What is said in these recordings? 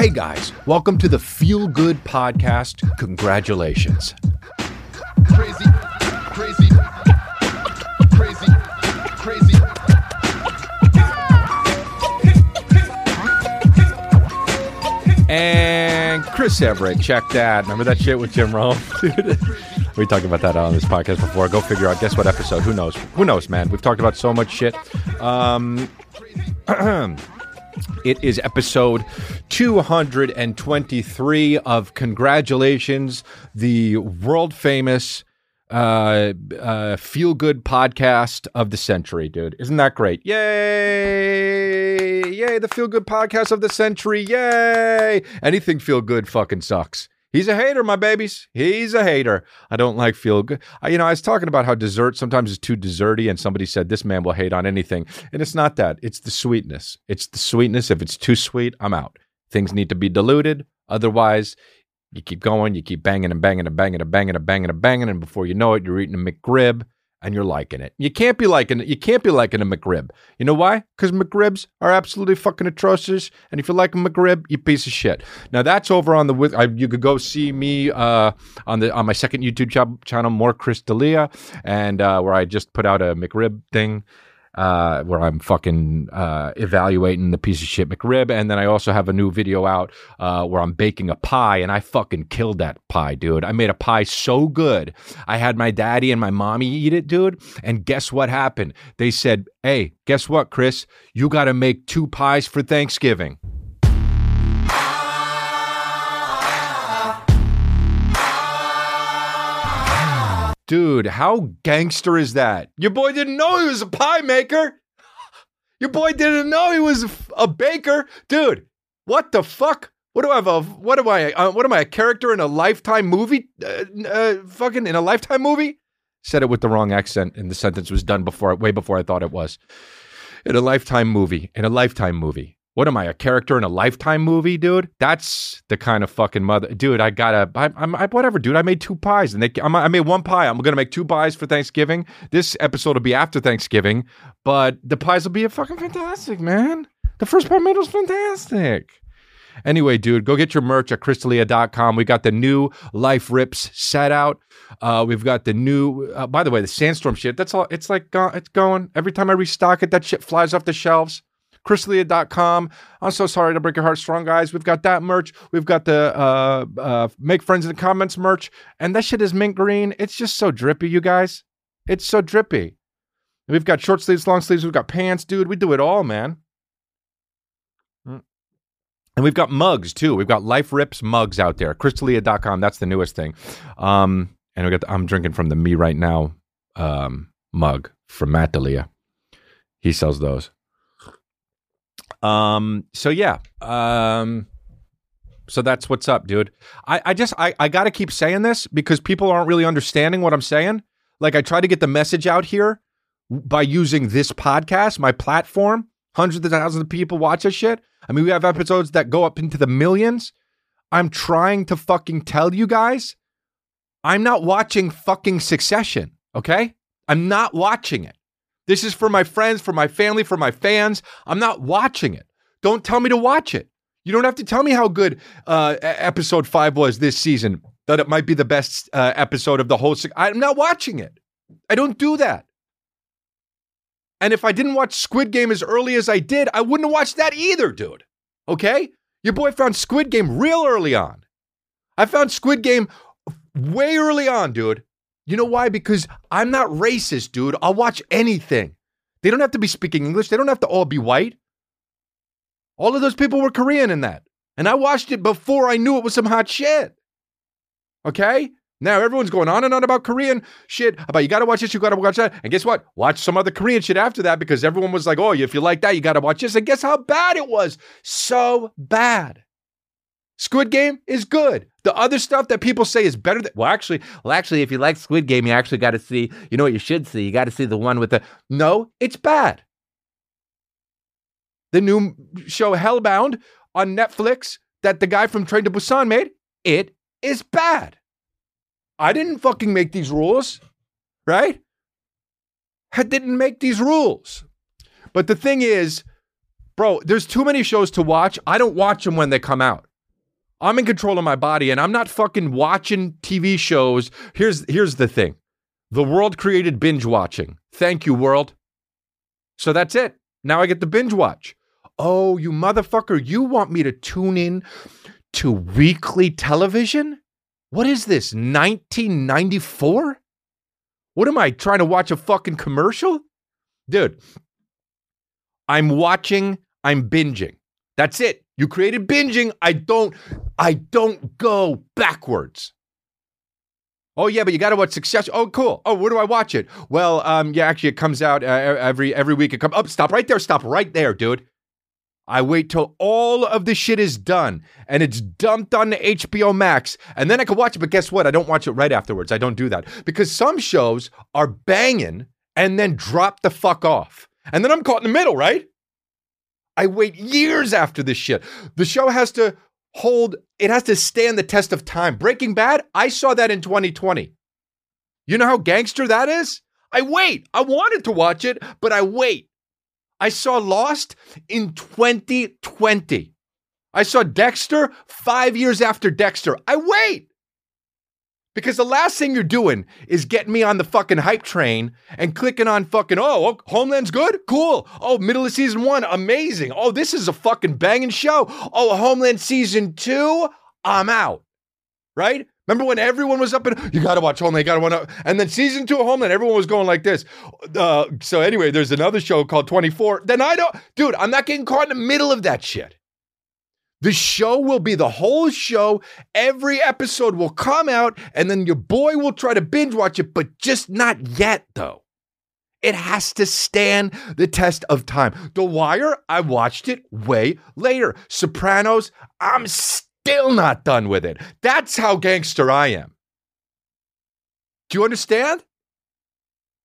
Hey guys, welcome to the Feel Good Podcast. Congratulations. crazy, crazy, crazy, crazy. And Chris Everett, check that. Remember that shit with Jim Rome? Dude. We talked about that on this podcast before. Go figure out. Guess what episode? Who knows? Who knows, man? We've talked about so much shit. Um, it is episode 223 of Congratulations, the world famous uh, uh, feel good podcast of the century, dude. Isn't that great? Yay! Yay! The feel good podcast of the century. Yay! Anything feel good fucking sucks. He's a hater, my babies. He's a hater. I don't like feel good. I, you know, I was talking about how dessert sometimes is too desserty, and somebody said this man will hate on anything, and it's not that. It's the sweetness. It's the sweetness. If it's too sweet, I'm out. Things need to be diluted. Otherwise, you keep going, you keep banging and banging and banging and banging and banging and banging, and before you know it, you're eating a McRib and you're liking it. You can't be liking it. You can't be liking a McRib. You know why? Because McRibs are absolutely fucking atrocious. And if you like a McRib, you piece of shit. Now that's over on the. I, you could go see me uh, on the on my second YouTube ch- channel, more Chris D'Elia, and uh, where I just put out a McRib thing uh, where I'm fucking uh, evaluating the piece of shit McRib. And then I also have a new video out uh, where I'm baking a pie, and I fucking killed that pie, dude. I made a pie so good. I had my daddy and my mommy eat it, dude. And guess what happened? They said, hey, guess what, Chris? You got to make two pies for Thanksgiving. Dude, how gangster is that? Your boy didn't know he was a pie maker. Your boy didn't know he was a baker. Dude, what the fuck? What do I have a what am I uh, what am I a character in a lifetime movie? Uh, uh, fucking in a lifetime movie? Said it with the wrong accent and the sentence was done before way before I thought it was. In a lifetime movie, in a lifetime movie. What am I, a character in a lifetime movie, dude? That's the kind of fucking mother, dude. I gotta, I, I'm, I, whatever, dude. I made two pies, and they, I'm, I made one pie. I'm gonna make two pies for Thanksgiving. This episode will be after Thanksgiving, but the pies will be a fucking fantastic, man. The first pie I made was fantastic. Anyway, dude, go get your merch at chrisdelia.com. We got the new Life Rips set out. Uh, we've got the new, uh, by the way, the Sandstorm shit. That's all. It's like, it's going. Every time I restock it, that shit flies off the shelves. Chrisdelia.com. I'm so sorry to break your heart, strong guys. We've got that merch. We've got the uh, uh, Make Friends in the Comments merch. And that shit is mint green. It's just so drippy, you guys. It's so drippy. We've got short sleeves, long sleeves. We've got pants, dude. We do it all, man. And we've got mugs too. We've got Life Rips mugs out there. Chrisdelia.com. That's the newest thing. Um, and we got the, I'm drinking from the Me Right Now um, mug from Matt D'Elia. He sells those. Um, so yeah. Um, so that's what's up, dude. I, I just I, I gotta keep saying this because people aren't really understanding what I'm saying. Like I try to get the message out here by using this podcast, my platform. Hundreds of thousands of people watch this shit. I mean, we have episodes that go up into the millions. I'm trying to fucking tell you guys, I'm not watching fucking Succession, okay? I'm not watching it. This is for my friends, for my family, for my fans. I'm not watching it. Don't tell me to watch it. You don't have to tell me how good uh, episode five was this season, that it might be the best uh, episode of the whole. se- I'm not watching it. I don't do that. And if I didn't watch Squid Game as early as I did, I wouldn't have watched that either, dude. Okay? Your boy found Squid Game real early on. I found Squid Game way early on, dude. You know why? Because I'm not racist, dude. I'll watch anything. They don't have to be speaking English, they don't have to all be white. All of those people were Korean in that. And I watched it before I knew it was some hot shit. Okay? Now everyone's going on and on about Korean shit, about you gotta watch this, you gotta watch that. And guess what? Watch some other Korean shit after that because everyone was like, oh, if you like that, you gotta watch this. And guess how bad it was? So bad. Squid Game is good. The other stuff that people say is better than well, actually, well, actually, if you like Squid Game, you actually got to see. You know what you should see? You got to see the one with the. No, it's bad. The new show Hellbound on Netflix that the guy from Train to Busan made. It is bad. I didn't fucking make these rules, right? I didn't make these rules. But the thing is, bro, there's too many shows to watch. I don't watch them when they come out. I'm in control of my body and I'm not fucking watching TV shows. Here's here's the thing. The world created binge watching. Thank you, world. So that's it. Now I get to binge watch. Oh, you motherfucker, you want me to tune in to weekly television? What is this? 1994? What am I trying to watch a fucking commercial? Dude, I'm watching, I'm binging. That's it. You created binging. I don't I don't go backwards. Oh yeah, but you got to watch Success. Oh cool. Oh, where do I watch it? Well, um yeah, actually it comes out uh, every every week it comes up. Oh, stop right there. Stop right there, dude. I wait till all of the shit is done and it's dumped on the HBO Max, and then I can watch it. But guess what? I don't watch it right afterwards. I don't do that because some shows are banging and then drop the fuck off. And then I'm caught in the middle, right? I wait years after this shit. The show has to hold, it has to stand the test of time. Breaking Bad, I saw that in 2020. You know how gangster that is? I wait. I wanted to watch it, but I wait. I saw Lost in 2020. I saw Dexter five years after Dexter. I wait. Because the last thing you're doing is getting me on the fucking hype train and clicking on fucking, oh, oh, Homeland's good? Cool. Oh, middle of season one, amazing. Oh, this is a fucking banging show. Oh, Homeland season two, I'm out. Right? Remember when everyone was up and you gotta watch Homeland, you gotta watch, and then season two of Homeland, everyone was going like this. Uh, so anyway, there's another show called 24. Then I don't, dude, I'm not getting caught in the middle of that shit. The show will be the whole show. Every episode will come out, and then your boy will try to binge watch it, but just not yet, though. It has to stand the test of time. The Wire, I watched it way later. Sopranos, I'm still not done with it. That's how gangster I am. Do you understand?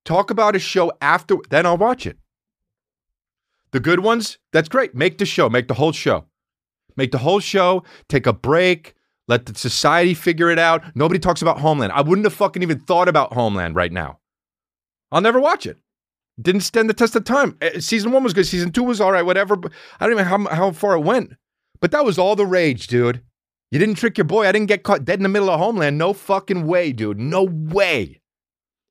Talk about a show after, then I'll watch it. The good ones, that's great. Make the show, make the whole show. Make the whole show, take a break, let the society figure it out. Nobody talks about Homeland. I wouldn't have fucking even thought about Homeland right now. I'll never watch it. Didn't stand the test of time. Eh, season one was good. Season two was all right, whatever. But I don't even know how, how far it went. But that was all the rage, dude. You didn't trick your boy. I didn't get caught dead in the middle of Homeland. No fucking way, dude. No way.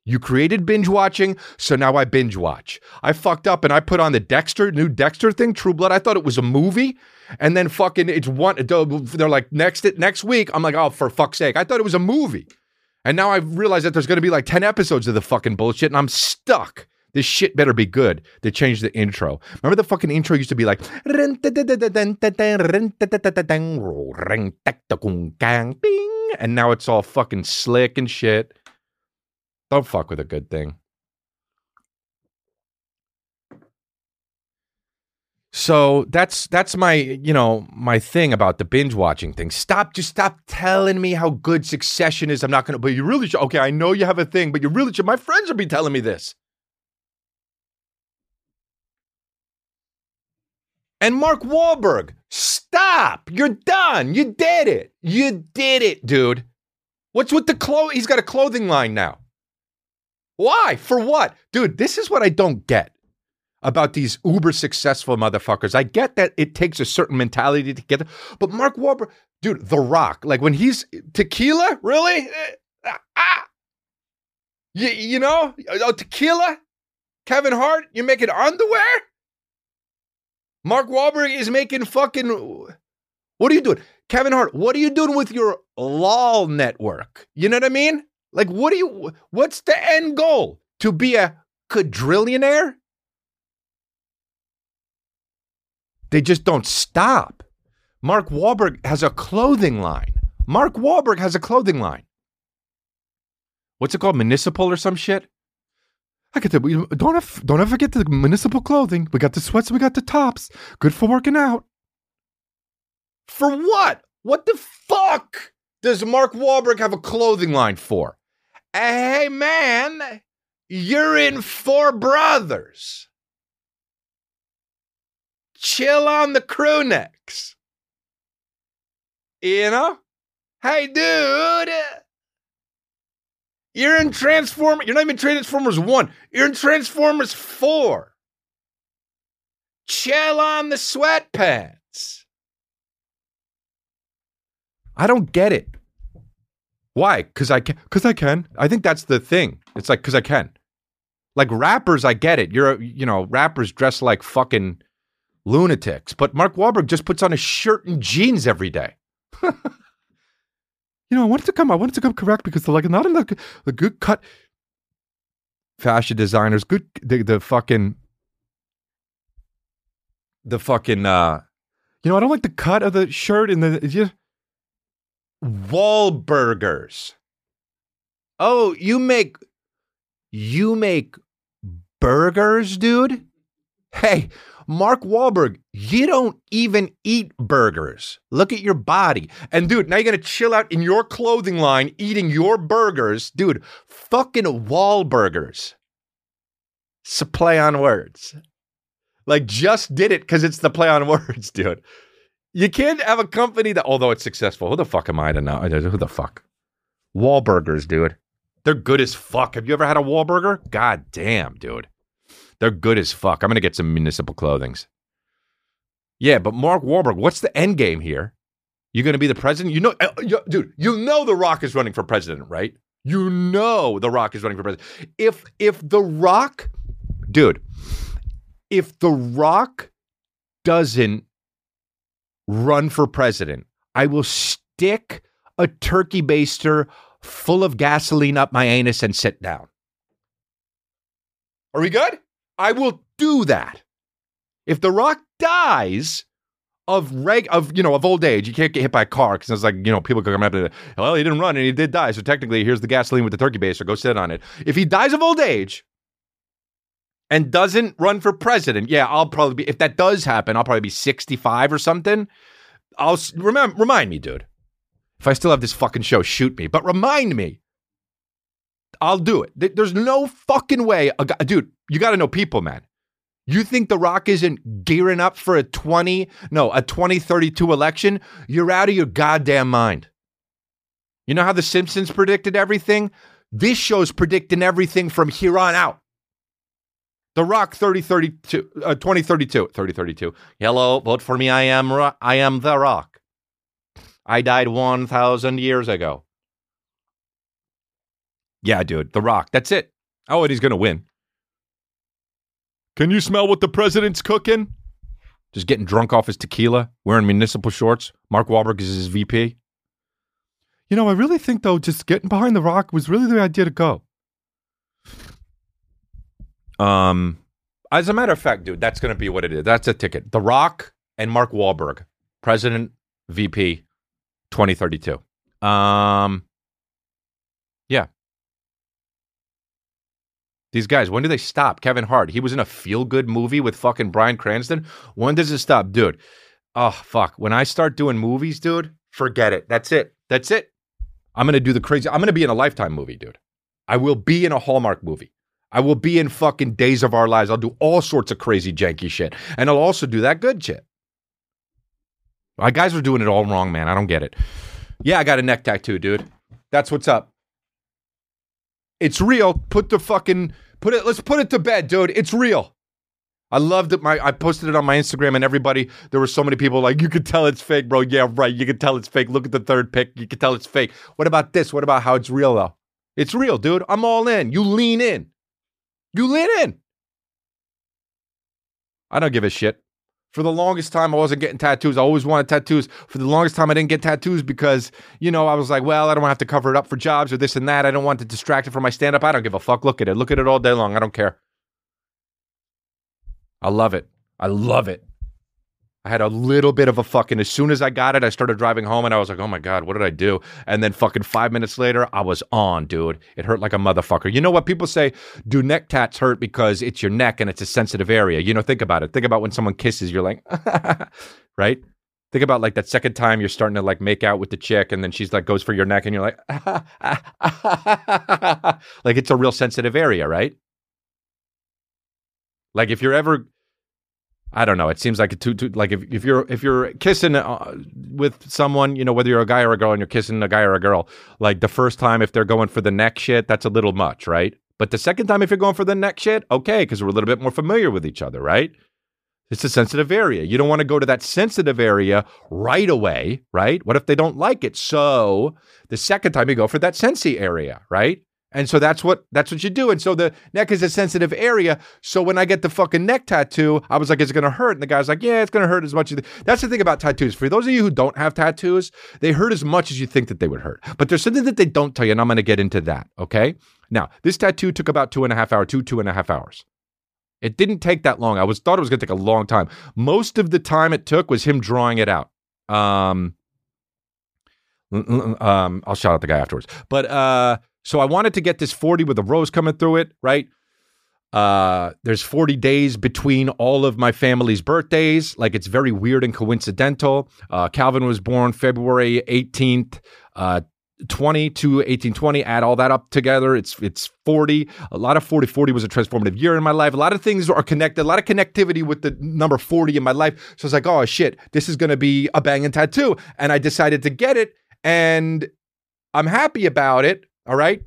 You created binge watching, so now I binge watch. I fucked up and I put on the Dexter, new Dexter thing, True Blood. I thought it was a movie. And then fucking it's one they're like next next week. I'm like, oh, for fuck's sake. I thought it was a movie. And now I realize that there's gonna be like 10 episodes of the fucking bullshit, and I'm stuck. This shit better be good. They changed the intro. Remember the fucking intro used to be like and now it's all fucking slick and shit. Don't fuck with a good thing. So that's that's my you know my thing about the binge watching thing. Stop, just stop telling me how good Succession is. I'm not gonna. But you really should. Okay, I know you have a thing, but you really should. My friends will be telling me this. And Mark Wahlberg, stop! You're done. You did it. You did it, dude. What's with the clothes? He's got a clothing line now. Why? For what? Dude, this is what I don't get about these uber successful motherfuckers. I get that it takes a certain mentality to get, but Mark Wahlberg, dude, The Rock, like when he's tequila, really? Uh, ah, you, you know, oh, tequila. Kevin Hart, you're making underwear. Mark Wahlberg is making fucking. What are you doing, Kevin Hart? What are you doing with your LOL network? You know what I mean? Like, what do you, what's the end goal? To be a quadrillionaire? They just don't stop. Mark Wahlberg has a clothing line. Mark Wahlberg has a clothing line. What's it called? Municipal or some shit? I get the don't have, don't ever forget the municipal clothing. We got the sweats, we got the tops. Good for working out. For what? What the fuck does Mark Wahlberg have a clothing line for? Hey, man, you're in Four Brothers. Chill on the crew necks. You know? Hey, dude. You're in Transformers. You're not even Transformers 1. You're in Transformers 4. Chill on the sweatpants. I don't get it. Why? Because I can. Because I can. I think that's the thing. It's like because I can. Like rappers, I get it. You're, you know, rappers dress like fucking lunatics. But Mark Wahlberg just puts on a shirt and jeans every day. you know, I wanted to come. I wanted to come correct because they're like not in the the good cut. Fashion designers, good. The the fucking the fucking. uh You know, I don't like the cut of the shirt and the. Wahlburgers. Oh, you make you make burgers, dude? Hey, Mark Wahlberg, you don't even eat burgers. Look at your body. And dude, now you're gonna chill out in your clothing line eating your burgers. Dude, fucking Wahlburgers. It's a play on words. Like just did it because it's the play on words, dude. You can't have a company that, although it's successful, who the fuck am I to know? Who the fuck? Wahlburgers, dude. They're good as fuck. Have you ever had a Wahlburger? God damn, dude. They're good as fuck. I'm gonna get some municipal clothings. Yeah, but Mark Wahlberg, what's the end game here? You're gonna be the president? You know, uh, you- dude. You know The Rock is running for president, right? You know The Rock is running for president. If if The Rock, dude, if The Rock doesn't run for president, I will stick a turkey baster full of gasoline up my anus and sit down. Are we good? I will do that. If The Rock dies of reg of you know of old age, you can't get hit by a car because it's like you know people come up well he didn't run and he did die, so technically here's the gasoline with the turkey baster. Go sit on it. If he dies of old age and doesn't run for president, yeah, I'll probably be. If that does happen, I'll probably be 65 or something. I'll remember. Remind me, dude. If I still have this fucking show, shoot me. But remind me. I'll do it. There's no fucking way, guy, dude. You got to know people, man. You think The Rock isn't gearing up for a 20, no, a 2032 election? You're out of your goddamn mind. You know how The Simpsons predicted everything? This show's predicting everything from here on out. The Rock 3032, uh, 2032, 3032. Hello, vote for me. I am, Ro- I am The Rock. I died 1,000 years ago. Yeah, dude, The Rock. That's it. Oh, and he's going to win. Can you smell what the president's cooking? Just getting drunk off his tequila, wearing municipal shorts. Mark Wahlberg is his VP. You know, I really think, though, just getting behind The Rock was really the idea to go. Um, as a matter of fact, dude, that's going to be what it is. That's a ticket. The Rock and Mark Wahlberg, President, VP, 2032. Um, yeah. These guys, when do they stop? Kevin Hart, he was in a feel good movie with fucking Bryan Cranston. When does it stop, dude? Oh, fuck. When I start doing movies, dude, forget it. That's it. That's it. I'm going to do the crazy. I'm going to be in a Lifetime movie, dude. I will be in a Hallmark movie. I will be in fucking Days of Our Lives. I'll do all sorts of crazy, janky shit. And I'll also do that good shit. My guys are doing it all wrong, man. I don't get it. Yeah, I got a neck tattoo, dude. That's what's up. It's real. Put the fucking put it. Let's put it to bed, dude. It's real. I loved it. My I posted it on my Instagram, and everybody there were so many people like, you could tell it's fake, bro. Yeah, right. You could tell it's fake. Look at the third pick. You could tell it's fake. What about this? What about how it's real though? It's real, dude. I'm all in. You lean in. You lean in. I don't give a shit. For the longest time, I wasn't getting tattoos. I always wanted tattoos. For the longest time, I didn't get tattoos because, you know, I was like, well, I don't have to cover it up for jobs or this and that. I don't want to distract it from my stand up. I don't give a fuck. Look at it. Look at it all day long. I don't care. I love it. I love it. I had a little bit of a fucking, as soon as I got it, I started driving home and I was like, oh my God, what did I do? And then fucking five minutes later, I was on, dude. It hurt like a motherfucker. You know what? People say, do neck tats hurt because it's your neck and it's a sensitive area? You know, think about it. Think about when someone kisses, you're like, right? Think about like that second time you're starting to like make out with the chick and then she's like goes for your neck and you're like, like it's a real sensitive area, right? Like if you're ever, I don't know, it seems like a too, too like if, if you're if you're kissing uh, with someone, you know, whether you're a guy or a girl, and you're kissing a guy or a girl, like the first time if they're going for the neck shit, that's a little much, right? But the second time if you're going for the neck shit, okay, because we're a little bit more familiar with each other, right? It's a sensitive area. You don't want to go to that sensitive area right away, right? What if they don't like it? So the second time you go for that sensy area, right? And so that's what that's what you do. And so the neck is a sensitive area. So when I get the fucking neck tattoo, I was like, "Is it gonna hurt?" And the guy's like, "Yeah, it's gonna hurt as much as." That's the thing about tattoos. For those of you who don't have tattoos, they hurt as much as you think that they would hurt. But there's something that they don't tell you, and I'm gonna get into that. Okay. Now this tattoo took about two and a half hour, two two and a half hours. It didn't take that long. I was thought it was gonna take a long time. Most of the time it took was him drawing it out. Um, um, I'll shout out the guy afterwards. But uh, so I wanted to get this 40 with a rose coming through it, right? Uh, there's 40 days between all of my family's birthdays. Like it's very weird and coincidental. Uh, Calvin was born February 18th, uh, 20 to 1820 add all that up together it's it's 40 a lot of 40 40 was a transformative year in my life a lot of things are connected a lot of connectivity with the number 40 in my life so it's like oh shit this is going to be a banging tattoo and i decided to get it and i'm happy about it all right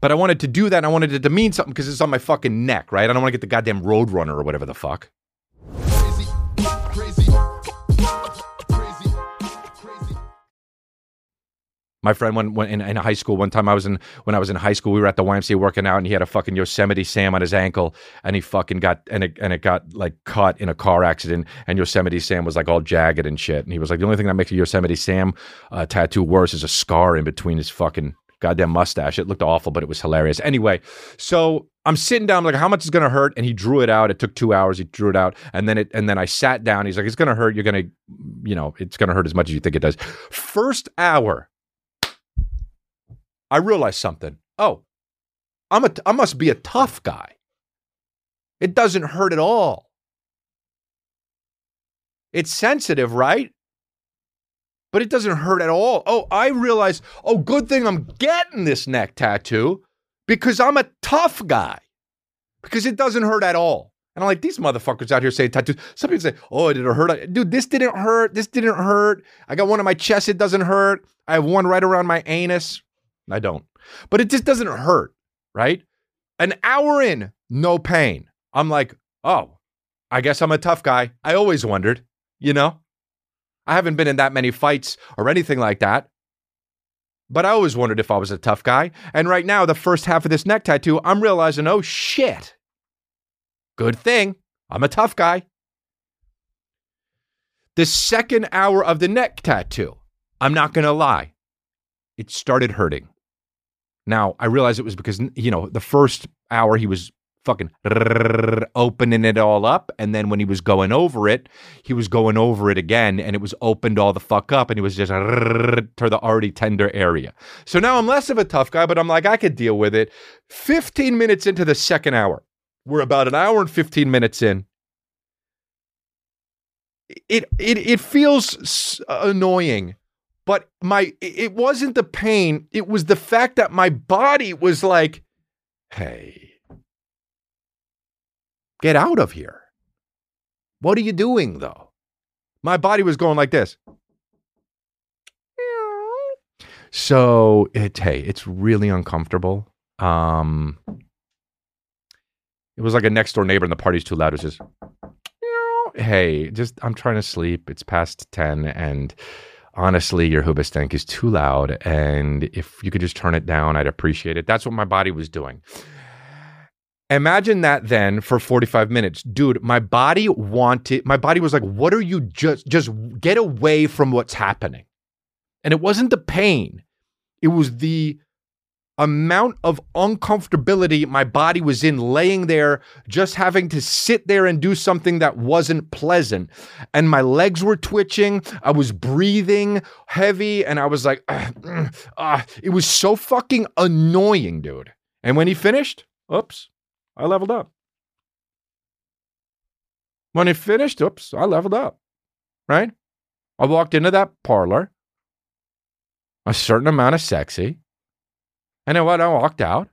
but I wanted to do that. I wanted it to mean something because it's on my fucking neck, right? I don't want to get the goddamn Roadrunner or whatever the fuck. My friend, when, when in, in high school, one time I was in when I was in high school, we were at the YMCA working out, and he had a fucking Yosemite Sam on his ankle, and he fucking got and it and it got like caught in a car accident, and Yosemite Sam was like all jagged and shit, and he was like, the only thing that makes a Yosemite Sam uh, tattoo worse is a scar in between his fucking goddamn mustache. It looked awful, but it was hilarious. Anyway, so I'm sitting down, I'm like, how much is gonna hurt? And he drew it out. It took two hours. He drew it out, and then it and then I sat down. He's like, it's gonna hurt. You're gonna, you know, it's gonna hurt as much as you think it does. First hour, I realized something. Oh, I'm a I must be a tough guy. It doesn't hurt at all. It's sensitive, right? But it doesn't hurt at all. Oh, I realize, oh, good thing I'm getting this neck tattoo because I'm a tough guy. Because it doesn't hurt at all. And I'm like, these motherfuckers out here saying tattoos. Some people say, oh, it did it hurt? Dude, this didn't hurt. This didn't hurt. I got one on my chest. It doesn't hurt. I have one right around my anus. I don't. But it just doesn't hurt, right? An hour in, no pain. I'm like, oh, I guess I'm a tough guy. I always wondered, you know? I haven't been in that many fights or anything like that. But I always wondered if I was a tough guy. And right now, the first half of this neck tattoo, I'm realizing, oh shit. Good thing I'm a tough guy. The second hour of the neck tattoo, I'm not going to lie, it started hurting. Now, I realized it was because, you know, the first hour he was fucking opening it all up. And then when he was going over it, he was going over it again and it was opened all the fuck up and he was just to the already tender area. So now I'm less of a tough guy, but I'm like, I could deal with it. 15 minutes into the second hour, we're about an hour and 15 minutes in. It it it feels annoying, but my it wasn't the pain. It was the fact that my body was like, "Hey, Get out of here. What are you doing, though? My body was going like this. So it hey, it's really uncomfortable. Um it was like a next door neighbor and the party's too loud. It was just hey, just I'm trying to sleep. It's past 10 and honestly, your hoobastank is too loud. And if you could just turn it down, I'd appreciate it. That's what my body was doing. Imagine that then for 45 minutes. Dude, my body wanted my body was like, "What are you just just get away from what's happening." And it wasn't the pain. It was the amount of uncomfortability my body was in laying there just having to sit there and do something that wasn't pleasant and my legs were twitching i was breathing heavy and i was like "Ugh, mm, ugh." it was so fucking annoying dude and when he finished oops I leveled up. When he finished, oops, I leveled up. Right? I walked into that parlor, a certain amount of sexy. And then when I walked out,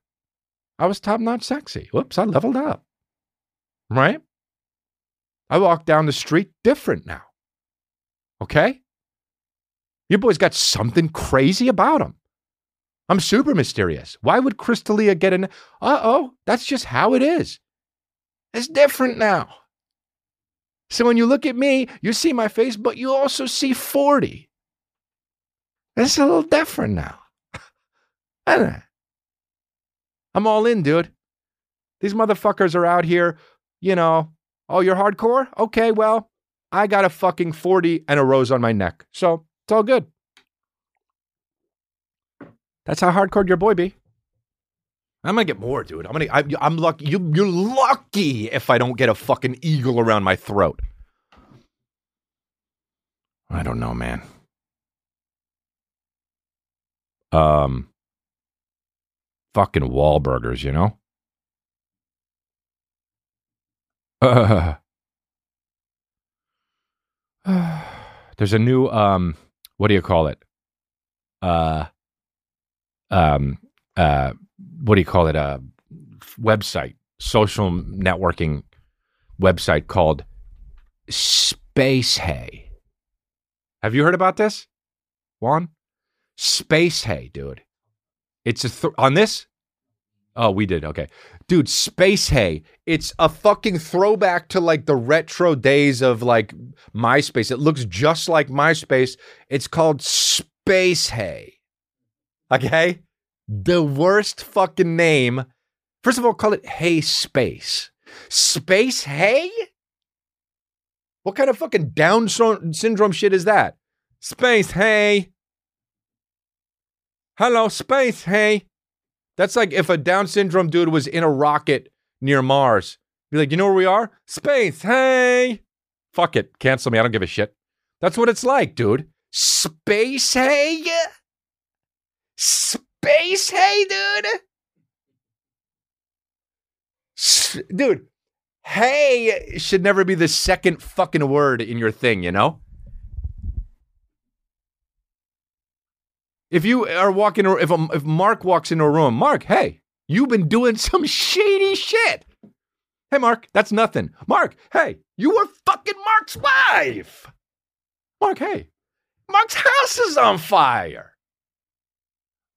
I was top notch sexy. Whoops, I leveled up. Right? I walk down the street different now. Okay? Your boy's got something crazy about him. I'm super mysterious. Why would Chris D'Elia get an. Uh oh, that's just how it is. It's different now. So when you look at me, you see my face, but you also see 40. It's a little different now. I'm all in, dude. These motherfuckers are out here, you know. Oh, you're hardcore? Okay, well, I got a fucking 40 and a rose on my neck. So it's all good. That's how hardcore your boy be. I'm gonna get more, dude. I'm gonna. I, I'm lucky. You, you're lucky if I don't get a fucking eagle around my throat. I don't know, man. Um, fucking Wahlburgers, you know. Uh, there's a new um, what do you call it? Uh, um, uh, what do you call it? A website, social networking website called Space Hay. Have you heard about this, Juan? Space Hay, dude. It's a th- on this. Oh, we did. Okay. Dude, Space Hay. It's a fucking throwback to like the retro days of like MySpace. It looks just like MySpace. It's called Space Hay. Okay? The worst fucking name. First of all, call it Hay Space. Space Hay? What kind of fucking Down syndrome shit is that? Space Hay. Hello, Space hey. That's like if a Down syndrome dude was in a rocket near Mars. Be like, you know where we are? Space, hey. Fuck it. Cancel me. I don't give a shit. That's what it's like, dude. Space, hey. Space, hey, dude. S- dude, hey should never be the second fucking word in your thing, you know? If you are walking, if a, if Mark walks into a room, Mark, hey, you've been doing some shady shit. Hey, Mark, that's nothing. Mark, hey, you were fucking Mark's wife. Mark, hey, Mark's house is on fire.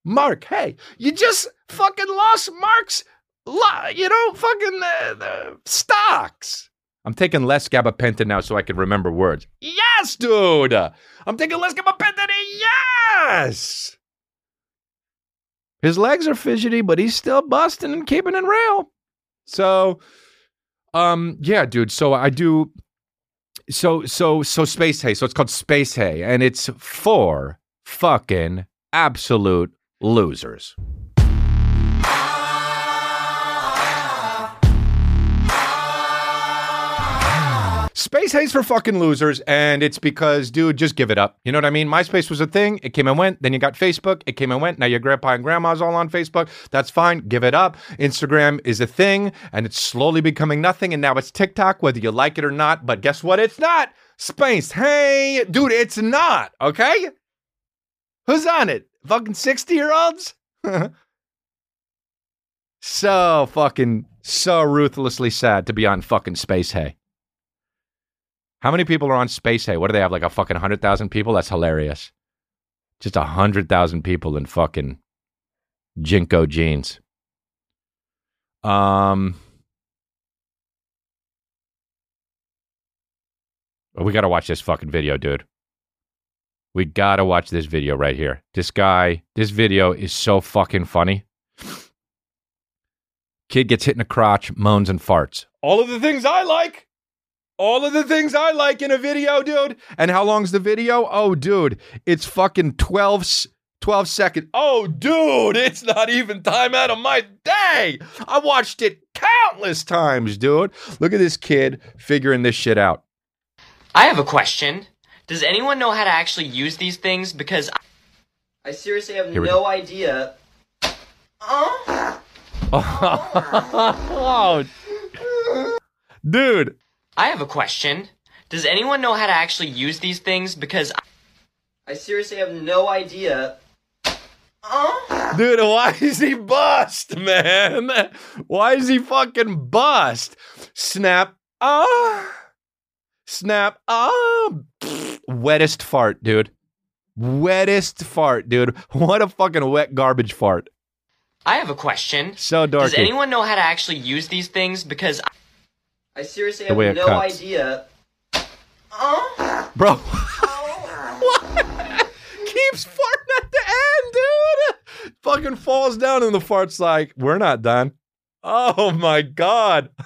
Mark, hey, you just fucking lost Mark's, you know, fucking uh, the stocks. I'm taking less gabapentin now so I can remember words. Yes, dude. I'm taking less gabapentin. Yes. His legs are fidgety, but he's still busting and keeping it real. So, um, yeah, dude. So I do. So so so space hay. So it's called space hay, and it's for fucking absolute losers. Space Hay's for fucking losers, and it's because, dude, just give it up. You know what I mean? MySpace was a thing. It came and went. Then you got Facebook. It came and went. Now your grandpa and grandma's all on Facebook. That's fine. Give it up. Instagram is a thing, and it's slowly becoming nothing. And now it's TikTok, whether you like it or not. But guess what? It's not. Space. Hey, dude, it's not. Okay? Who's on it? Fucking 60 year olds? so fucking, so ruthlessly sad to be on fucking Space Hay. How many people are on Space Hay? What do they have? Like a fucking 100,000 people? That's hilarious. Just a 100,000 people in fucking JNCO jeans. Um, oh, we got to watch this fucking video, dude. We got to watch this video right here. This guy, this video is so fucking funny. Kid gets hit in the crotch, moans and farts. All of the things I like all of the things I like in a video, dude. And how long's the video? Oh, dude, it's fucking 12, s- 12 seconds. Oh, dude, it's not even time out of my day. I watched it countless times, dude. Look at this kid figuring this shit out. I have a question. Does anyone know how to actually use these things? Because I seriously have no idea. oh, dude. I have a question. Does anyone know how to actually use these things? Because I seriously have no idea. Dude, why is he bust, man? Why is he fucking bust? Snap. Ah. Snap. Ah. Pfft. Wettest fart, dude. Wettest fart, dude. What a fucking wet garbage fart. I have a question. So Does anyone know how to actually use these things? Because I seriously The have no cuts. idea. Bro. what? Keeps farting at the end, dude. Fucking falls down and the fart's like, we're not done. Oh my God.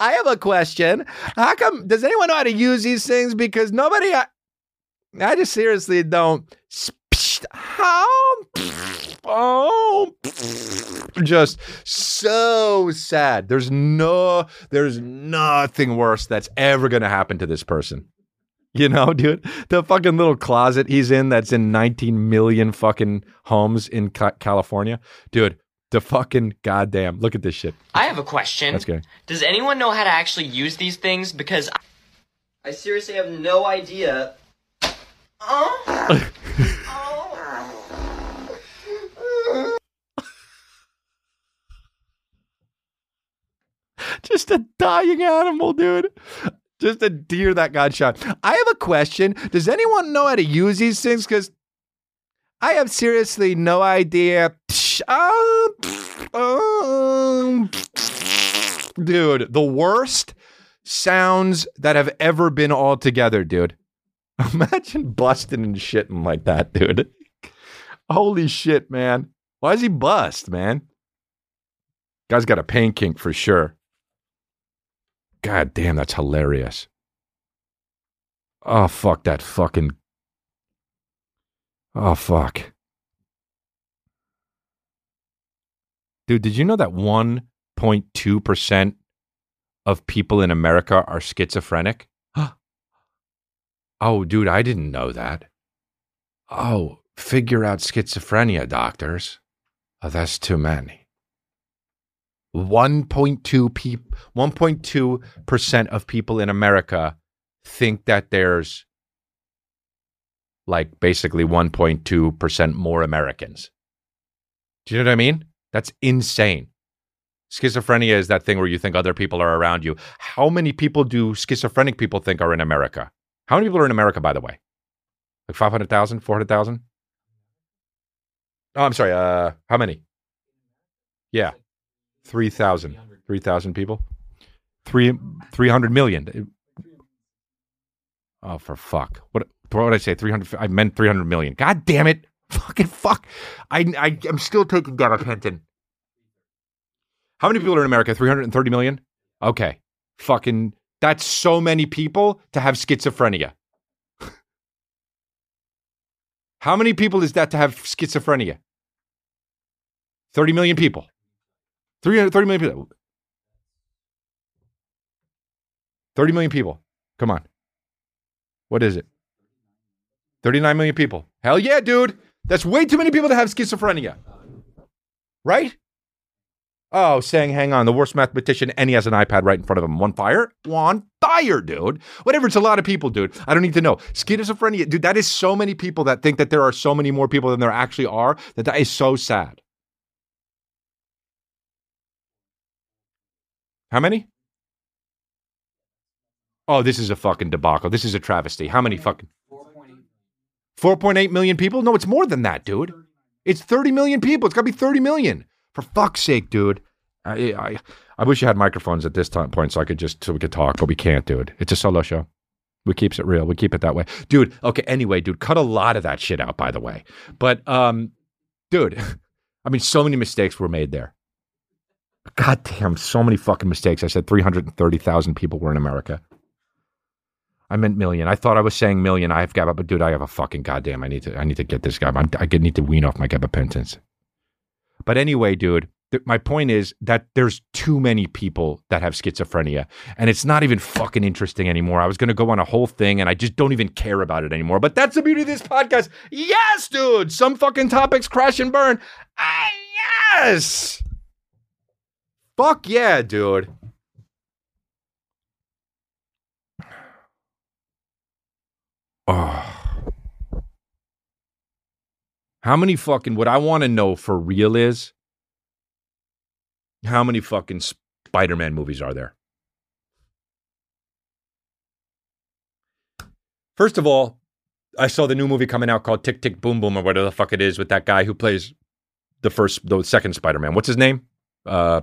I have a question. How come, does anyone know how to use these things? Because nobody, I, I just seriously don't. How? Oh, just so sad. There's no, there's nothing worse that's ever going to happen to this person. You know, dude, the fucking little closet he's in that's in 19 million fucking homes in Ca- California. Dude, the fucking goddamn, look at this shit. I have a question. That's good. Does anyone know how to actually use these things? Because I, I seriously have no idea. Oh. Just a dying animal, dude. Just a deer that got shot. I have a question. Does anyone know how to use these things? Because I have seriously no idea. Um, Dude, the worst sounds that have ever been all together, dude. Imagine busting and shitting like that, dude. Holy shit, man. Why is he bust, man? Guy's got a pain kink for sure. God damn, that's hilarious. Oh, fuck that fucking. Oh, fuck. Dude, did you know that 1.2% of people in America are schizophrenic? oh, dude, I didn't know that. Oh, figure out schizophrenia, doctors. Oh, that's too many. 1.2 peop 1.2% of people in America think that there's like basically 1.2% more Americans. Do you know what I mean? That's insane. Schizophrenia is that thing where you think other people are around you. How many people do schizophrenic people think are in America? How many people are in America, by the way? Like 500,000, 400,000? Oh, I'm sorry. Uh, how many? Yeah. 3,000. 3,000 people? Three, 300 million. Oh, for fuck. What, what did I say? 300, I meant 300 million. God damn it. Fucking fuck. I, I, I'm still taking gabapentin. How many people are in America? 330 million? Okay. Fucking, that's so many people to have schizophrenia. How many people is that to have schizophrenia? 30 million people. 330 million people. 30 million people. Come on. What is it? 39 million people. Hell yeah, dude. That's way too many people to have schizophrenia. Right? Oh, saying, hang on, the worst mathematician, and he has an iPad right in front of him. One fire? One fire, dude. Whatever, it's a lot of people, dude. I don't need to know. Schizophrenia, dude, that is so many people that think that there are so many more people than there actually are, that that is so sad. How many? Oh, this is a fucking debacle. This is a travesty. How many fucking 4.8 million people? No, it's more than that, dude. It's 30 million people. It's got to be 30 million. For fuck's sake, dude. I, I I wish you had microphones at this time point so I could just so we could talk, but we can't, dude. It's a solo show. We keeps it real. We keep it that way. Dude, okay, anyway, dude, cut a lot of that shit out, by the way. But um, dude, I mean, so many mistakes were made there. God damn, so many fucking mistakes. I said 330,000 people were in America. I meant million. I thought I was saying million. I've got, but dude, I have a fucking goddamn. I need to. I need to get this guy. I'm, I need to wean off my gabapentins. But anyway, dude, th- my point is that there's too many people that have schizophrenia, and it's not even fucking interesting anymore. I was gonna go on a whole thing, and I just don't even care about it anymore. But that's the beauty of this podcast. Yes, dude. Some fucking topics crash and burn. Ah, yes. Fuck yeah, dude. Oh. How many fucking, what I want to know for real is how many fucking Spider Man movies are there? First of all, I saw the new movie coming out called Tick Tick Boom Boom or whatever the fuck it is with that guy who plays the first, the second Spider Man. What's his name? Uh,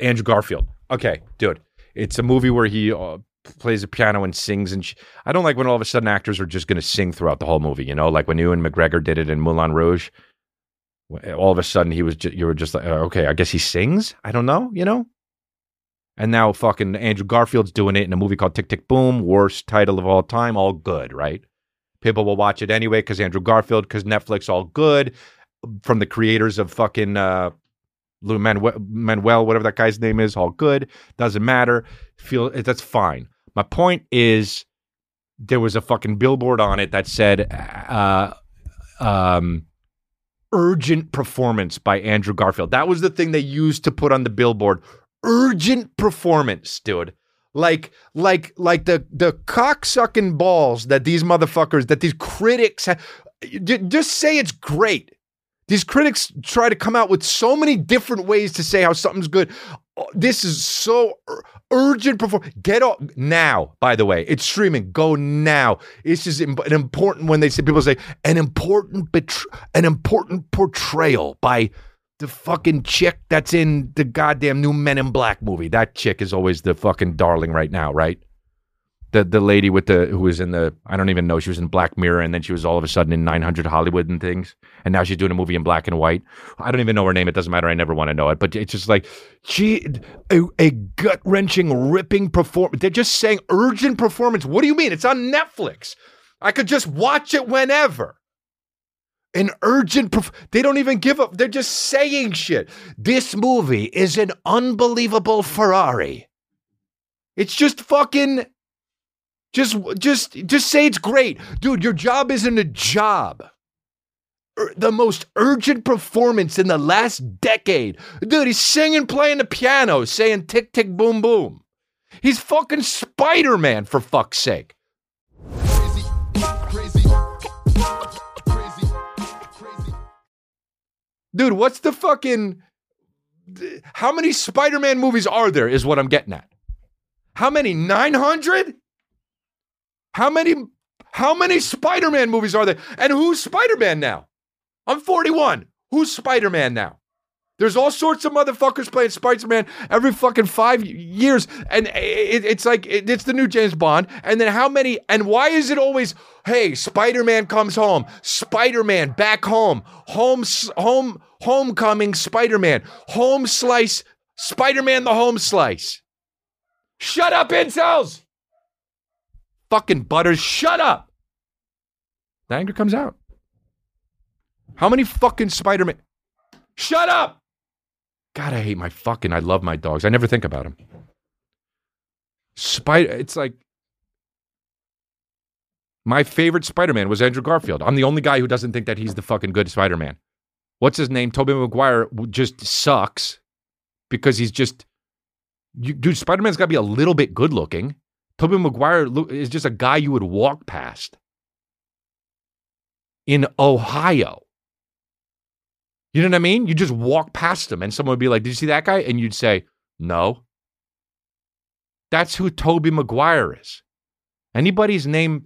Andrew Garfield. okay, dude, it's a movie where he uh, plays a piano and sings, and sh- I don't like when all of a sudden actors are just going to sing throughout the whole movie. You know, like when Ewan McGregor did it in Moulin Rouge. All of a sudden, he was ju- you were just like, uh, okay, I guess he sings. I don't know, you know. And now fucking Andrew Garfield's doing it in a movie called Tick Tick Boom, worst title of all time. All good, right? People will watch it anyway because Andrew Garfield, because Netflix, all good. From the creators of fucking uh, Lou Manuel, whatever that guy's name is, all good. Doesn't matter. Feel that's fine. My point is, there was a fucking billboard on it that said, uh, um, urgent performance by Andrew Garfield. That was the thing they used to put on the billboard. Urgent performance, dude. Like, like, like the the cocksucking balls that these motherfuckers, that these critics, ha- just say it's great. These critics try to come out with so many different ways to say how something's good. Oh, This is so urgent perform. Get off now. By the way, it's streaming. Go now. Just im- an important when they say people say an important betr- an important portrayal by the fucking chick that's in the goddamn new Men in Black movie. That chick is always the fucking darling right now, right? The the lady with the who was in the I don't even know she was in Black Mirror and then she was all of a sudden in 900 Hollywood and things and now she's doing a movie in black and white. I don't even know her name. It doesn't matter. I never want to know it. But it's just like she a, a gut wrenching, ripping performance. They're just saying urgent performance. What do you mean? It's on Netflix. I could just watch it whenever. An urgent. Perf- they don't even give up. They're just saying shit. This movie is an unbelievable Ferrari. It's just fucking. Just, just, just say it's great, dude. Your job isn't a job er, the most urgent performance in the last decade. Dude, he's singing, playing the piano, saying tick, tick, boom, boom. He's fucking Spider Man, for fuck's sake. Crazy, crazy, crazy, crazy. Dude, what's the fucking. How many Spider Man movies are there, is what I'm getting at. How many? 900? How many? How many Spider Man movies are there? And who's Spider Man now? I'm 41. Who's Spider Man now? There's all sorts of motherfuckers playing Spider Man every fucking five years, and it, it's like it- it's the new James Bond. And then how many? And why is it always, hey, Spider Man comes home, Spider Man back home, home, home, homecoming, Spider Man, home slice, Spider Man the home slice. Shut up, incels! Fucking butters, shut up! The anger comes out. How many fucking Spider Man? Shut up! God, I hate my fucking. I love my dogs. I never think about them. Spider. It's like my favorite Spider-Man was Andrew Garfield. I'm the only guy who doesn't think that he's the fucking good Spider-Man. What's his name? Tobey Maguire just sucks because he's just. You, dude, Spider-Man's got to be a little bit good looking. Tobey Maguire is just a guy you would walk past in Ohio. You know what I mean? You just walk past him and someone would be like, Did you see that guy? And you'd say, No. That's who Tobey Maguire is. Anybody's name,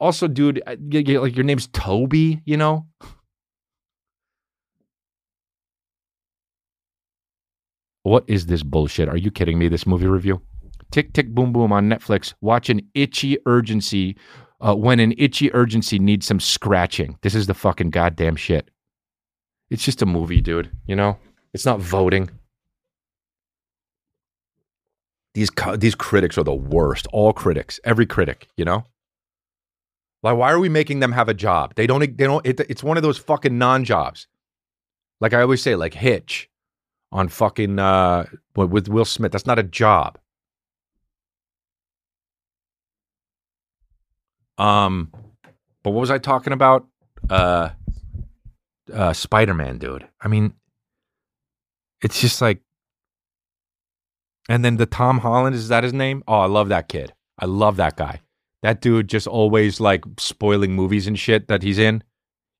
also, dude, uh, like your name's Toby, you know? What is this bullshit? Are you kidding me? This movie review? Tick, tick, boom, boom on Netflix. Watch an itchy urgency uh, when an itchy urgency needs some scratching. This is the fucking goddamn shit. It's just a movie, dude. You know, it's not voting. These co- these critics are the worst. All critics, every critic. You know, like why are we making them have a job? They don't. They don't. It, it's one of those fucking non jobs. Like I always say, like Hitch on fucking uh with Will Smith. That's not a job. Um, but what was I talking about? Uh, uh, Spider Man, dude. I mean, it's just like, and then the Tom Holland is that his name? Oh, I love that kid. I love that guy. That dude just always like spoiling movies and shit that he's in.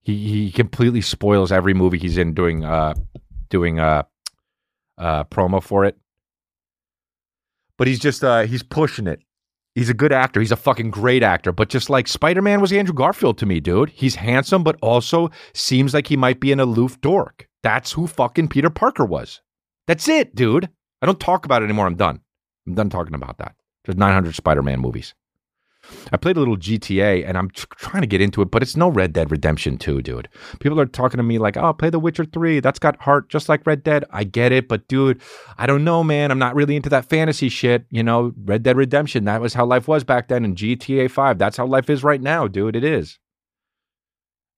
He he completely spoils every movie he's in doing uh doing uh uh promo for it. But he's just uh he's pushing it. He's a good actor. He's a fucking great actor. But just like Spider Man was Andrew Garfield to me, dude. He's handsome, but also seems like he might be an aloof dork. That's who fucking Peter Parker was. That's it, dude. I don't talk about it anymore. I'm done. I'm done talking about that. There's 900 Spider-Man movies. I played a little GTA and I'm tr- trying to get into it, but it's no Red Dead Redemption 2, dude. People are talking to me like, oh, play The Witcher 3. That's got heart just like Red Dead. I get it, but dude, I don't know, man. I'm not really into that fantasy shit. You know, Red Dead Redemption, that was how life was back then. And GTA 5, that's how life is right now, dude. It is.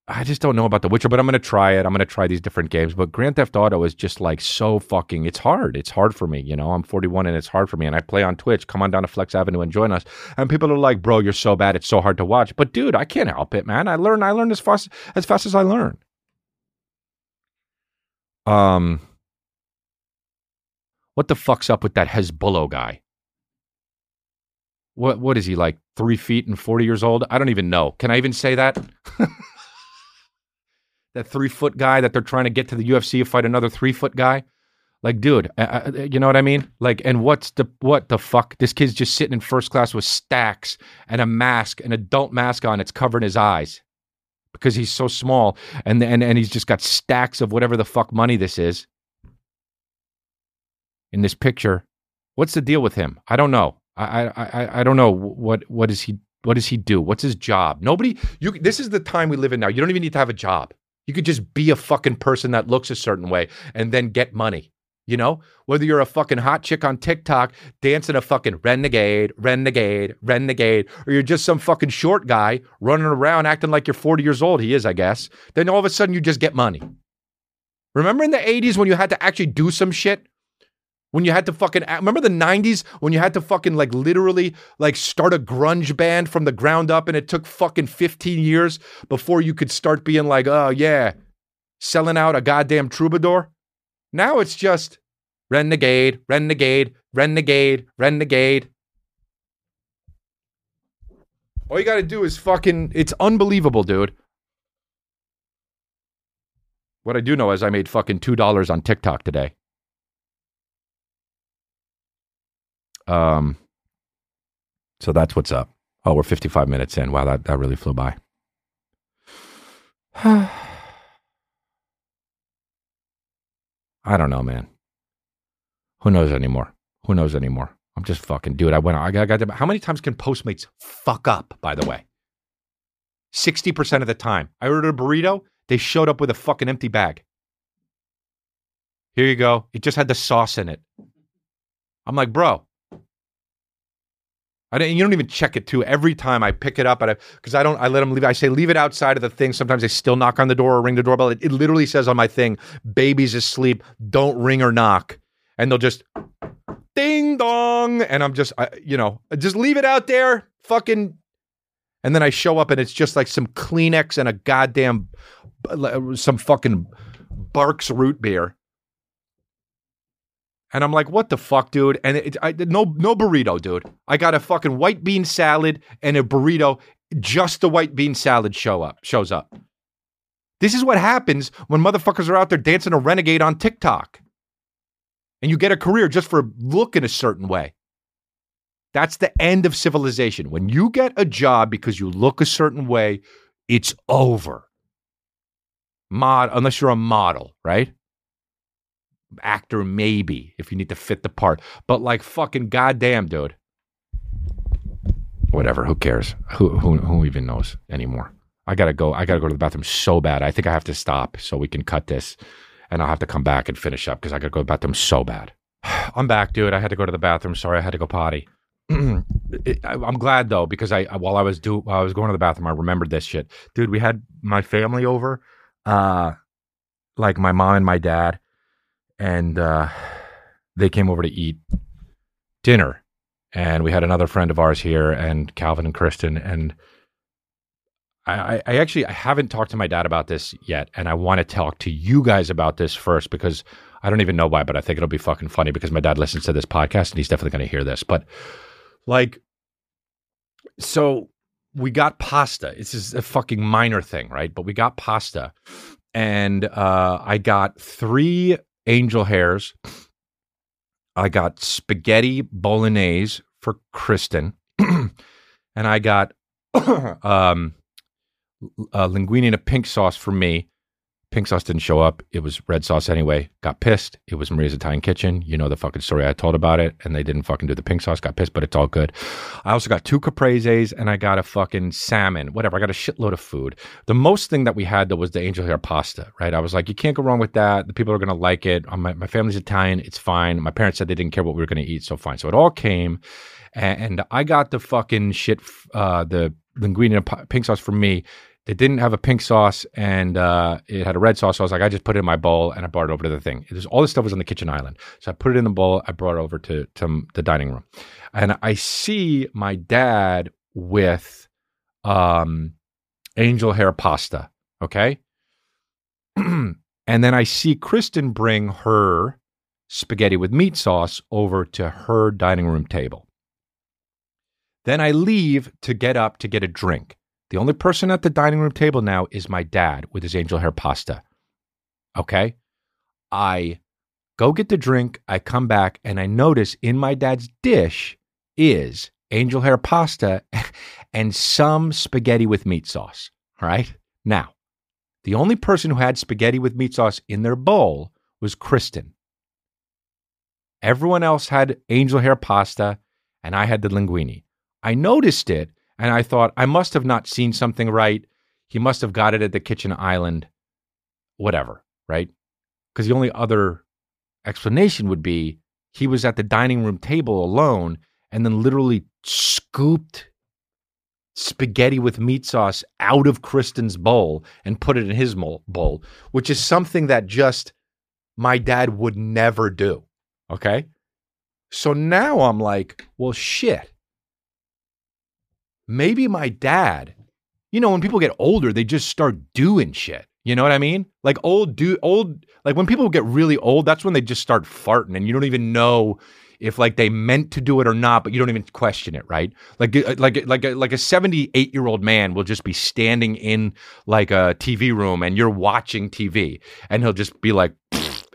I just don't know about The Witcher, but I'm going to try it. I'm going to try these different games. But Grand Theft Auto is just like so fucking, it's hard. It's hard for me. You know, I'm 41 and it's hard for me. And I play on Twitch. Come on down to Flex Avenue and join us. And people are like, bro, you're so bad. It's so hard to watch. But dude, I can't help it, man. I learn, I learn as fast, as fast as I learn. Um, what the fuck's up with that Hasbulla guy? What, what is he like? Three feet and 40 years old? I don't even know. Can I even say that? that three foot guy that they're trying to get to the UFC to fight another three foot guy. Like, dude, you know what I mean? Like, and what's the what the fuck? This kid's just sitting in first class with stacks and a mask, an adult mask on. It's covering his eyes because he's so small, and and and he's just got stacks of whatever the fuck money this is in this picture. What's the deal with him? I don't know. I I I, I don't know what what is he what does he do? What's his job? Nobody. You. This is the time we live in now. You don't even need to have a job. You could just be a fucking person that looks a certain way and then get money. You know, whether you're a fucking hot chick on TikTok dancing a fucking renegade, renegade, renegade, or you're just some fucking short guy running around acting like you're 40 years old. He is, I guess. Then all of a sudden you just get money. Remember in the 80s when you had to actually do some shit? When you had to fucking remember the 90s when you had to fucking like literally like start a grunge band from the ground up and it took fucking 15 years before you could start being like, oh yeah, selling out a goddamn troubadour? Now it's just renegade, renegade, renegade, renegade. All you got to do is fucking, it's unbelievable, dude. What I do know is I made fucking $2 on TikTok today. Um, so that's what's up. Oh, we're 55 minutes in. Wow, that, that really flew by. I don't know, man. Who knows anymore? Who knows anymore? I'm just fucking dude. I went. I got. I got how many times can Postmates fuck up? By the way, sixty percent of the time, I ordered a burrito. They showed up with a fucking empty bag. Here you go. It just had the sauce in it. I'm like, bro. I don't, you don't even check it too. Every time I pick it up, because I, I don't, I let them leave. I say leave it outside of the thing. Sometimes they still knock on the door or ring the doorbell. It, it literally says on my thing, "Baby's asleep. Don't ring or knock." And they'll just ding dong, and I'm just, I, you know, just leave it out there, fucking. And then I show up, and it's just like some Kleenex and a goddamn, some fucking Barq's root beer. And I'm like, what the fuck, dude? And it, I, no, no burrito, dude. I got a fucking white bean salad and a burrito. Just the white bean salad show up, shows up. This is what happens when motherfuckers are out there dancing a renegade on TikTok. And you get a career just for looking a certain way. That's the end of civilization. When you get a job because you look a certain way, it's over. Mod, unless you're a model, right? Actor maybe if you need to fit the part. But like fucking goddamn dude. Whatever who cares? Who who, who even knows anymore? I gotta go i gotta go to the bathroom so bad. I think i have to stop so we can cut this and i'll have to come back and finish up because i gotta go to the bathroom so bad. I'm back dude. I had to go to the bathroom. Sorry i had to go potty. I- i'm glad though because i while i was do while i was going to the bathroom i remembered this shit. Dude we had my family over uh like my mom and my dad and uh, they came over to eat dinner. And we had another friend of ours here, and Calvin and Kristen. And I, I- actually I haven't talked to my dad about this yet, and I want to talk to you guys about this first because I don't even know why, but I think it'll be fucking funny because my dad listens to this podcast and he's definitely going to hear this. But like, so we got pasta. This is a fucking minor thing, right? But we got pasta, and uh, I got three angel hairs. I got spaghetti bolognese for Kristen, and I got um, uh, linguine in a pink sauce for me, Pink sauce didn't show up. It was red sauce anyway. Got pissed. It was Maria's Italian Kitchen. You know the fucking story I told about it. And they didn't fucking do the pink sauce. Got pissed, but it's all good. I also got two capreses and I got a fucking salmon. Whatever. I got a shitload of food. The most thing that we had though was the angel hair pasta, right? I was like, you can't go wrong with that. The people are going to like it. Um, My, my family's Italian. It's fine. My parents said they didn't care what we were going to eat. So fine. So it all came. And I got the fucking shit, uh, the linguine and pink sauce for me. They didn't have a pink sauce and uh, it had a red sauce. So I was like, I just put it in my bowl and I brought it over to the thing. It was, all this stuff was on the kitchen island. So I put it in the bowl. I brought it over to, to the dining room. And I see my dad with um, angel hair pasta. Okay. and then I see Kristen bring her spaghetti with meat sauce over to her dining room table. Then I leave to get up to get a drink. The only person at the dining room table now is my dad with his angel hair pasta. Okay. I go get the drink. I come back and I notice in my dad's dish is angel hair pasta and some spaghetti with meat sauce. All right. Now, the only person who had spaghetti with meat sauce in their bowl was Kristen. Everyone else had angel hair pasta and I had the linguine. I noticed it and I thought, I must have not seen something right. He must have got it at the kitchen island, whatever, right? Because the only other explanation would be he was at the dining room table alone and then literally scooped spaghetti with meat sauce out of Kristen's bowl and put it in his bowl, which is something that just my dad would never do. Okay. So now I'm like, well, shit maybe my dad, you know, when people get older, they just start doing shit. You know what I mean? Like old do old like when people get really old, that's when they just start farting and you don't even know if like they meant to do it or not, but you don't even question it, right? Like uh, like like like a 78-year-old man will just be standing in like a TV room and you're watching TV and he'll just be like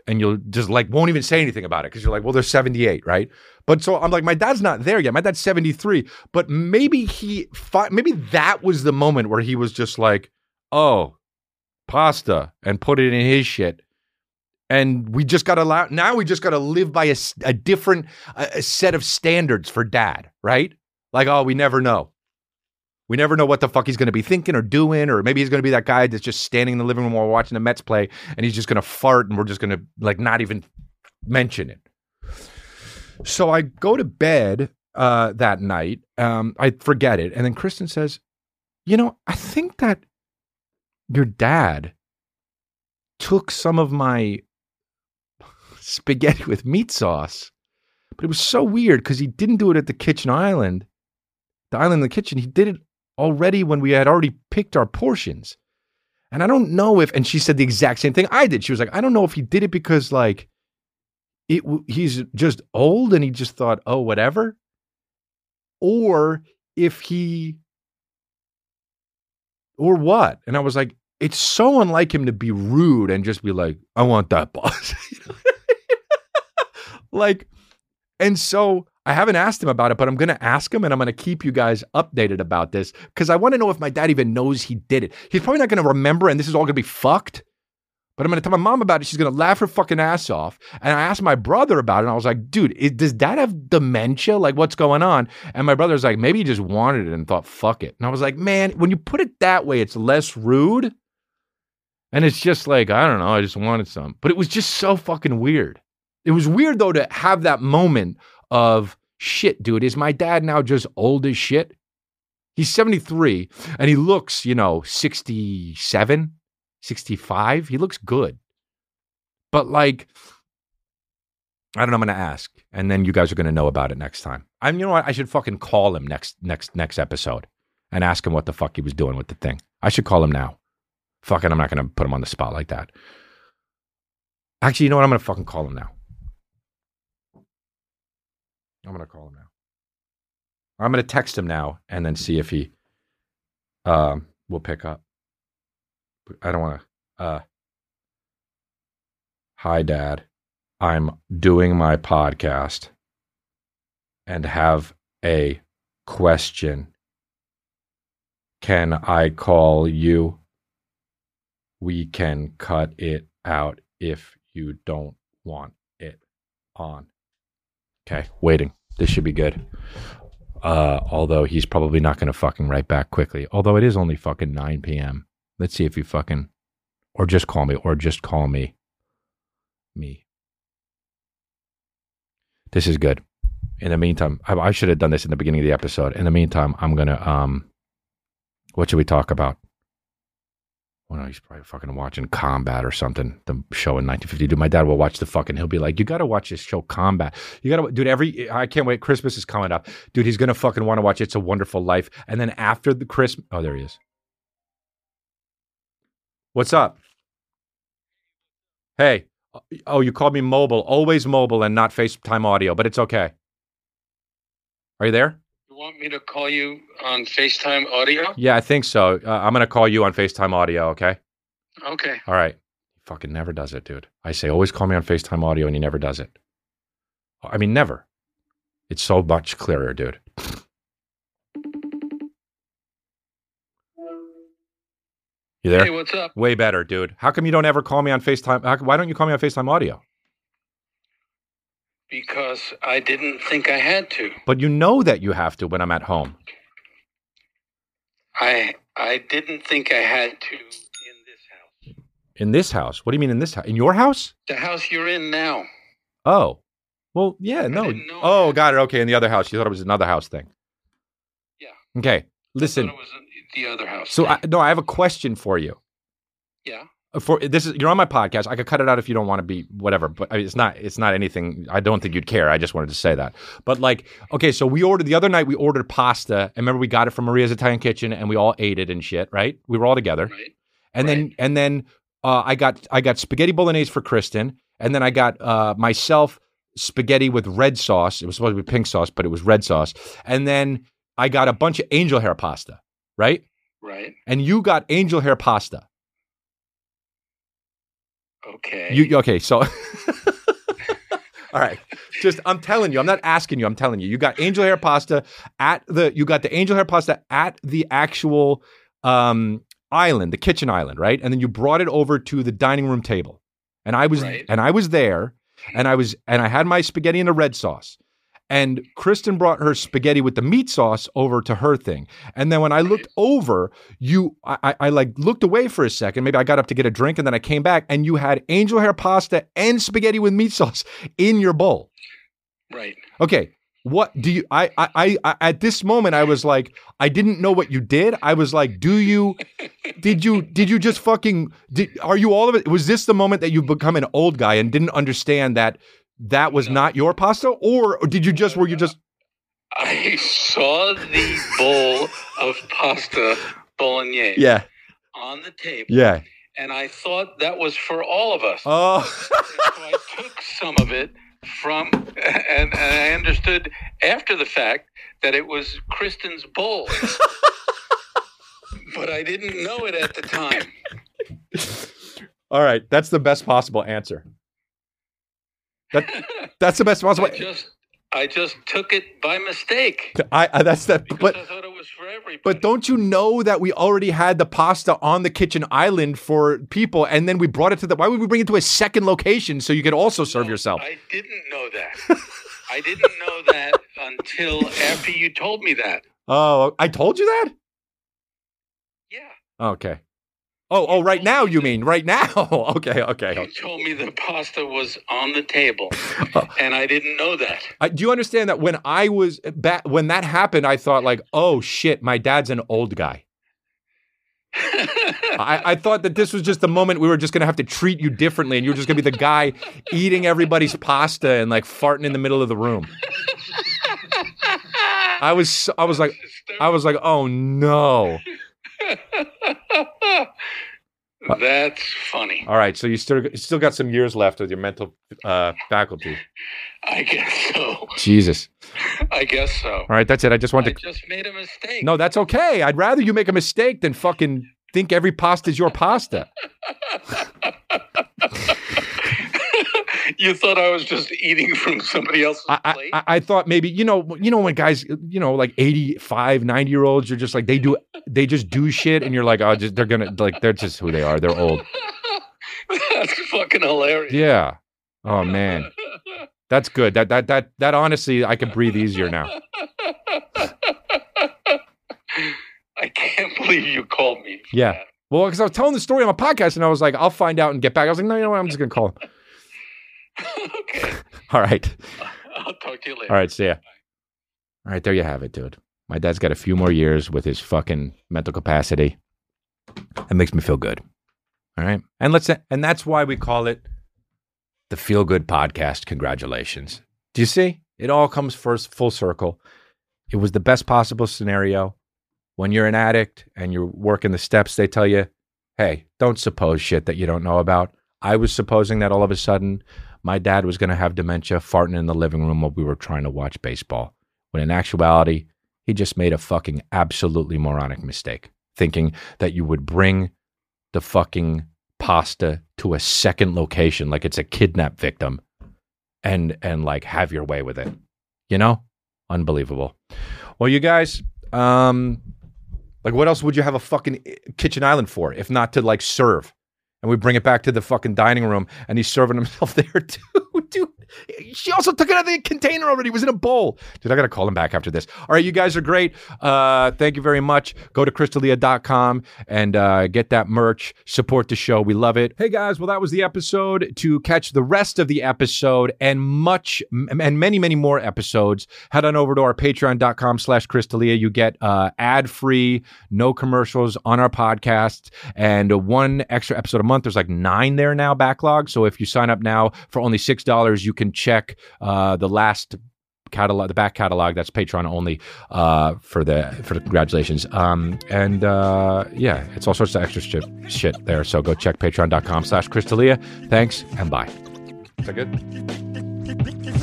and you'll just like won't even say anything about it because you're like, well, they're 78, right? But so I'm like, my dad's not there yet. My dad's 73, but maybe he, fi- maybe that was the moment where he was just like, oh, pasta, and put it in his shit. And we just got to allow, now we just got to live by a different a, a set of standards for dad, right? Like, oh, we never know. We never know what the fuck he's going to be thinking or doing, or maybe he's going to be that guy that's just standing in the living room while watching the Mets play, and he's just going to fart, and we're just going to like not even mention it. So I go to bed uh, that night. Um, I forget it, and then Kristen says, "You know, I think that your dad took some of my spaghetti with meat sauce, but it was so weird because he didn't do it at the kitchen island, the island in the kitchen. He did it already when we had already picked our portions." And I don't know if, and she said the exact same thing I did. She was like, I don't know if he did it because like it, he's just old and he just thought, oh, whatever, or if he, or what. And I was like, it's so unlike him to be rude and just be like, I want that boss. like, and so I haven't asked him about it, but I'm going to ask him and I'm going to keep you guys updated about this because I want to know if my dad even knows he did it. He's probably not going to remember and this is all going to be fucked. But I'm going to tell my mom about it. She's going to laugh her fucking ass off. And I asked my brother about it. And I was like, dude, is, does dad have dementia? Like, what's going on? And my brother's like, maybe he just wanted it and thought, fuck it. And I was like, man, when you put it that way, it's less rude. And it's just like, I don't know, I just wanted some. But it was just so fucking weird. It was weird, though, to have that moment of shit, dude. Is my dad now just old as shit? He's 73 and he looks, you know, 67. 65. He looks good. But like, I don't know. I'm going to ask, and then you guys are going to know about it next time. I'm. You know what? I should fucking call him next next next episode and ask him what the fuck he was doing with the thing. I should call him now. Fucking, I'm not going to put him on the spot like that. Actually, you know what? I'm going to fucking call him now. I'm going to call him now. I'm going to text him now and then see if he um, will pick up. I don't want to. Uh, Hi, Dad. I'm doing my podcast and have a question. Can I call you? We can cut it out if you don't want it on. Okay, waiting. This should be good. Uh, although he's probably not going to fucking write back quickly. Although it is only fucking 9 p.m. Let's see if you fucking, or just call me, or just call me. Me. This is good. In the meantime, I, I should have done this in the beginning of the episode. In the meantime, I'm going to, um, what should we talk about? Well, he's probably fucking watching Combat or something, the show in 1952. My dad will watch the fucking, he'll be like, you got to watch this show, Combat. You got to, dude, every, I can't wait. Christmas is coming up. Dude, he's going to fucking want to watch It's a Wonderful Life. And then after the Christmas, oh, there he is. What's up? Hey, uh, oh, you called me mobile, always mobile and not FaceTime audio, but it's okay. Are you there? Want me to call you on FaceTime audio? Yeah, I think so. Uh, I'm going to call you on FaceTime audio, okay? Okay. All right. He fucking never does it, dude. I say, always call me on FaceTime audio, and he never does it. I mean, never. It's so much clearer, dude. You there? Hey, what's up? Way better, dude. How come you don't ever call me on FaceTime? How, why don't you call me on FaceTime audio? Because I didn't think I had to. But you know that you have to when I'm at home. I I didn't think I had to in this house. In this house? What do you mean in this house? In your house? The house you're in now. Oh. Well, yeah, no. Oh, got it. Okay, in the other house. You thought it was another house thing. Yeah. Okay. I Listen. thought it was the other house. So I, no, I have a question for you. yeah. For this is you're on my podcast. I could cut it out if you don't want to be whatever, but I mean, it's not it's not anything. I don't think you'd care. I just wanted to say that. But like, okay, so we ordered the other night. We ordered pasta. And remember, we got it from Maria's Italian Kitchen, and we all ate it and shit. Right? We were all together. Right. And then and then uh, I got I got spaghetti bolognese for Kristen, and then I got uh, myself spaghetti with red sauce. It was supposed to be pink sauce, but it was red sauce. And then I got a bunch of angel hair pasta, right? Right. And you got angel hair pasta. Okay. You okay? So, all right. Just I'm telling you, I'm not asking you. I'm telling you. You got angel hair pasta at the. You got the angel hair pasta at the actual um, island, the kitchen island, right? And then you brought it over to the dining room table, and I was Right. and I was there, and I was and I had my spaghetti in the red sauce. And Kristen brought her spaghetti with the meat sauce over to her thing. And then when I looked over, you, I, I, I like looked away for a second. Maybe I got up to get a drink and then I came back and you had angel hair pasta and spaghetti with meat sauce in your bowl. right. Okay. What do you, I, I, I, at this moment, I was like, I didn't know what you did. I was like, do you, did you, did you just fucking, did, are you all of it? Was this the moment that you've become an old guy and didn't understand that that was No. not your pasta? Or did you just, were you just, I saw the bowl of pasta bolognese yeah, on the table, yeah. and I thought that was for all of us. Oh, so I took some of it from, and, and I understood after the fact that it was Kristen's bowl. but I didn't know it at the time. all right. That's the best possible answer. That, that's the best possible. I just, I just took it by mistake I, I that's that. because But I thought it was for everybody. But don't you know that we already had the pasta on the kitchen island for people, and then we brought it to the? Why would we bring it to a second location so you could also serve No, yourself? I didn't know that. I didn't know that until after you told me that. oh, I told you that. Yeah. Okay. Oh, oh, right now you mean right now? okay, okay. You told me the pasta was on the table, Oh. and I didn't know that. I, do you understand that when I was back when that happened, I thought like, oh shit, my dad's an old guy. I, I thought that this was just the moment we were just gonna have to treat you differently, and you were just gonna be the guy eating everybody's pasta and like farting in the middle of the room. I was, I was like, I was like, oh no. That's funny. All right, so you still you still got some years left with your mental uh, faculty. I guess so. Jesus. I guess so. All right, that's it. I just I wanted to. just made a mistake. No, that's okay. I'd rather you make a mistake than fucking think every pasta's your pasta. You thought I was just eating from somebody else's I, plate? I- I thought maybe you know you know when guys you know like 85 90 year olds you're just like they do they just do shit and you're like oh just they're gonna like they're just who they are they're old That's fucking hilarious. yeah oh man that's good that that that that honestly I can breathe easier now I can't believe you called me. Yeah. that. well because I was telling the story on my podcast and I was like I'll find out and get back I was like no you know what I'm just gonna call him. all right I'll talk to you later. all right see ya all right there you have it dude my dad's got a few more years with his fucking mental capacity That makes me feel good. All right. And let's and that's why we call it the Feel Good Podcast. Congratulations. Do you see? It all comes first full circle. It was the best possible scenario. When you're an addict and you're working the steps, they tell you, hey, don't suppose shit that you don't know about. I was supposing that all of a sudden my dad was going to have dementia farting in the living room while we were trying to watch baseball. When in actuality, he just made a fucking absolutely moronic mistake, thinking that you would bring the fucking pasta to a second location like it's a kidnap victim and and like have your way with it. You know? Unbelievable. Well, you guys, um like what else would you have a fucking kitchen island for if not to like serve? And we bring it back to the fucking dining room and he's serving himself there too. Dude, she also took it out of the container already. It was in a bowl. Dude, I got to call him back after this. All right, you guys are great. Uh, thank you very much. Go to chrisdelia.com and uh, get that merch. Support the show. We love it. Hey, guys. Well, that was the episode. To catch the rest of the episode and much and many, many more episodes, head on over to our patreon.com slash chrisdelia. You get uh, ad-free, no commercials on our podcast and one extra episode a month. There's like nine there now backlog. So if you sign up now for only $6, you can check uh, the last catalog the back catalog that's patreon only uh for the for the congratulations. Um and uh yeah it's all sorts of extra shit shit there. So go check patreon.com slash chrisdelia thanks and bye. Is that good